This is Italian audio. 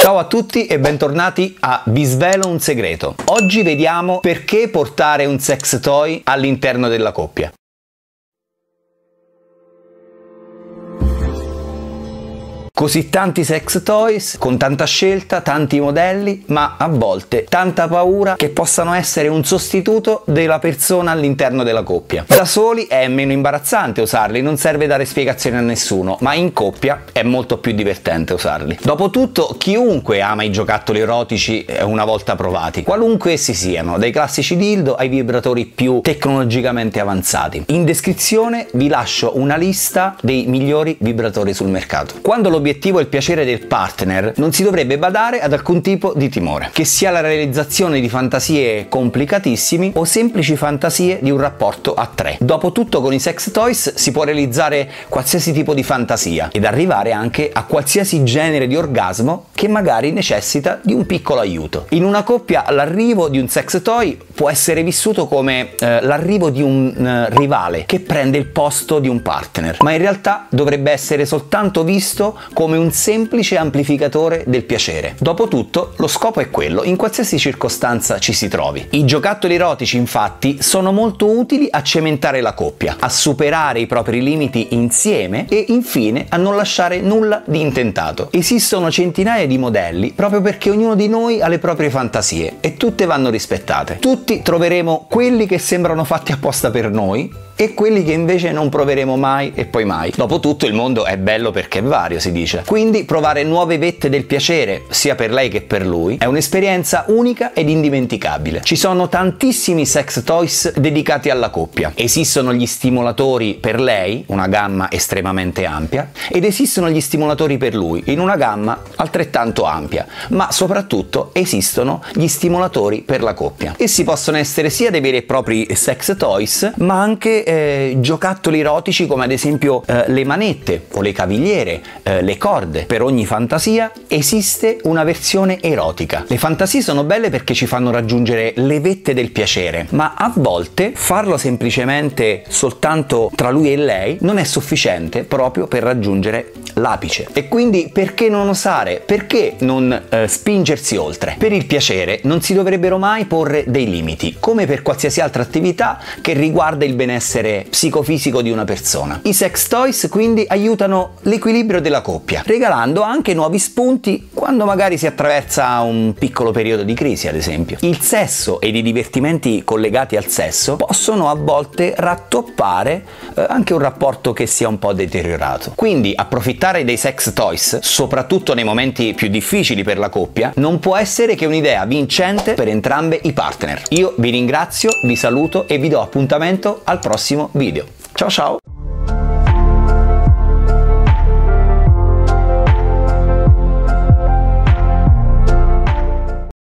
Ciao a tutti e bentornati a Vi svelo un segreto. Oggi vediamo perché portare un sex toy all'interno della coppia. Così tanti sex toys, con tanta scelta, tanti modelli, ma a volte tanta paura che possano essere un sostituto della persona all'interno della coppia. Da soli è meno imbarazzante usarli, non serve dare spiegazioni a nessuno, ma in coppia è molto più divertente usarli. Dopotutto, chiunque ama i giocattoli erotici una volta provati, qualunque essi siano, dai classici dildo ai vibratori più tecnologicamente avanzati. In descrizione vi lascio una lista dei migliori vibratori sul mercato. Quando l'obiettivo l'obiettivo è il piacere del partner, non si dovrebbe badare ad alcun tipo di timore, che sia la realizzazione di fantasie complicatissimi o semplici fantasie di un rapporto a tre. Dopotutto con i sex toys si può realizzare qualsiasi tipo di fantasia ed arrivare anche a qualsiasi genere di orgasmo che magari necessita di un piccolo aiuto. In una coppia l'arrivo di un sex toy può essere vissuto come eh, l'arrivo di un eh, rivale che prende il posto di un partner, ma in realtà dovrebbe essere soltanto visto come un semplice amplificatore del piacere. Dopotutto, lo scopo è quello, in qualsiasi circostanza ci si trovi. I giocattoli erotici, infatti, sono molto utili a cementare la coppia, a superare i propri limiti insieme e infine a non lasciare nulla di intentato. Esistono centinaia di modelli proprio perché ognuno di noi ha le proprie fantasie e tutte vanno rispettate. Tutti troveremo quelli che sembrano fatti apposta per noi e quelli che invece non proveremo mai e poi mai. Dopotutto il mondo è bello perché è vario, si dice. Quindi provare nuove vette del piacere, sia per lei che per lui, è un'esperienza unica ed indimenticabile. Ci sono tantissimi sex toys dedicati alla coppia. Esistono gli stimolatori per lei, una gamma estremamente ampia, ed esistono gli stimolatori per lui, in una gamma altrettanto ampia, ma soprattutto esistono gli stimolatori per la coppia. Essi possono essere sia dei veri e propri sex toys, ma anche eh, giocattoli erotici come ad esempio eh, le manette o le cavigliere, eh, le corde. Per ogni fantasia esiste una versione erotica. Le fantasie sono belle perché ci fanno raggiungere le vette del piacere, ma a volte farlo semplicemente soltanto tra lui e lei non è sufficiente proprio per raggiungere l'apice. E quindi perché non osare? Perché non eh, spingersi oltre? Per il piacere non si dovrebbero mai porre dei limiti, come per qualsiasi altra attività che riguarda il benessere psicofisico di una persona. I sex toys quindi aiutano l'equilibrio della coppia, regalando anche nuovi spunti quando magari si attraversa un piccolo periodo di crisi, ad esempio. Il sesso ed i divertimenti collegati al sesso possono a volte rattoppare eh, anche un rapporto che sia un po' deteriorato. Quindi approfittare dei sex toys, soprattutto nei momenti più difficili per la coppia, non può essere che un'idea vincente per entrambe i partner. Io vi ringrazio, vi saluto e vi do appuntamento al prossimo video. Ciao ciao!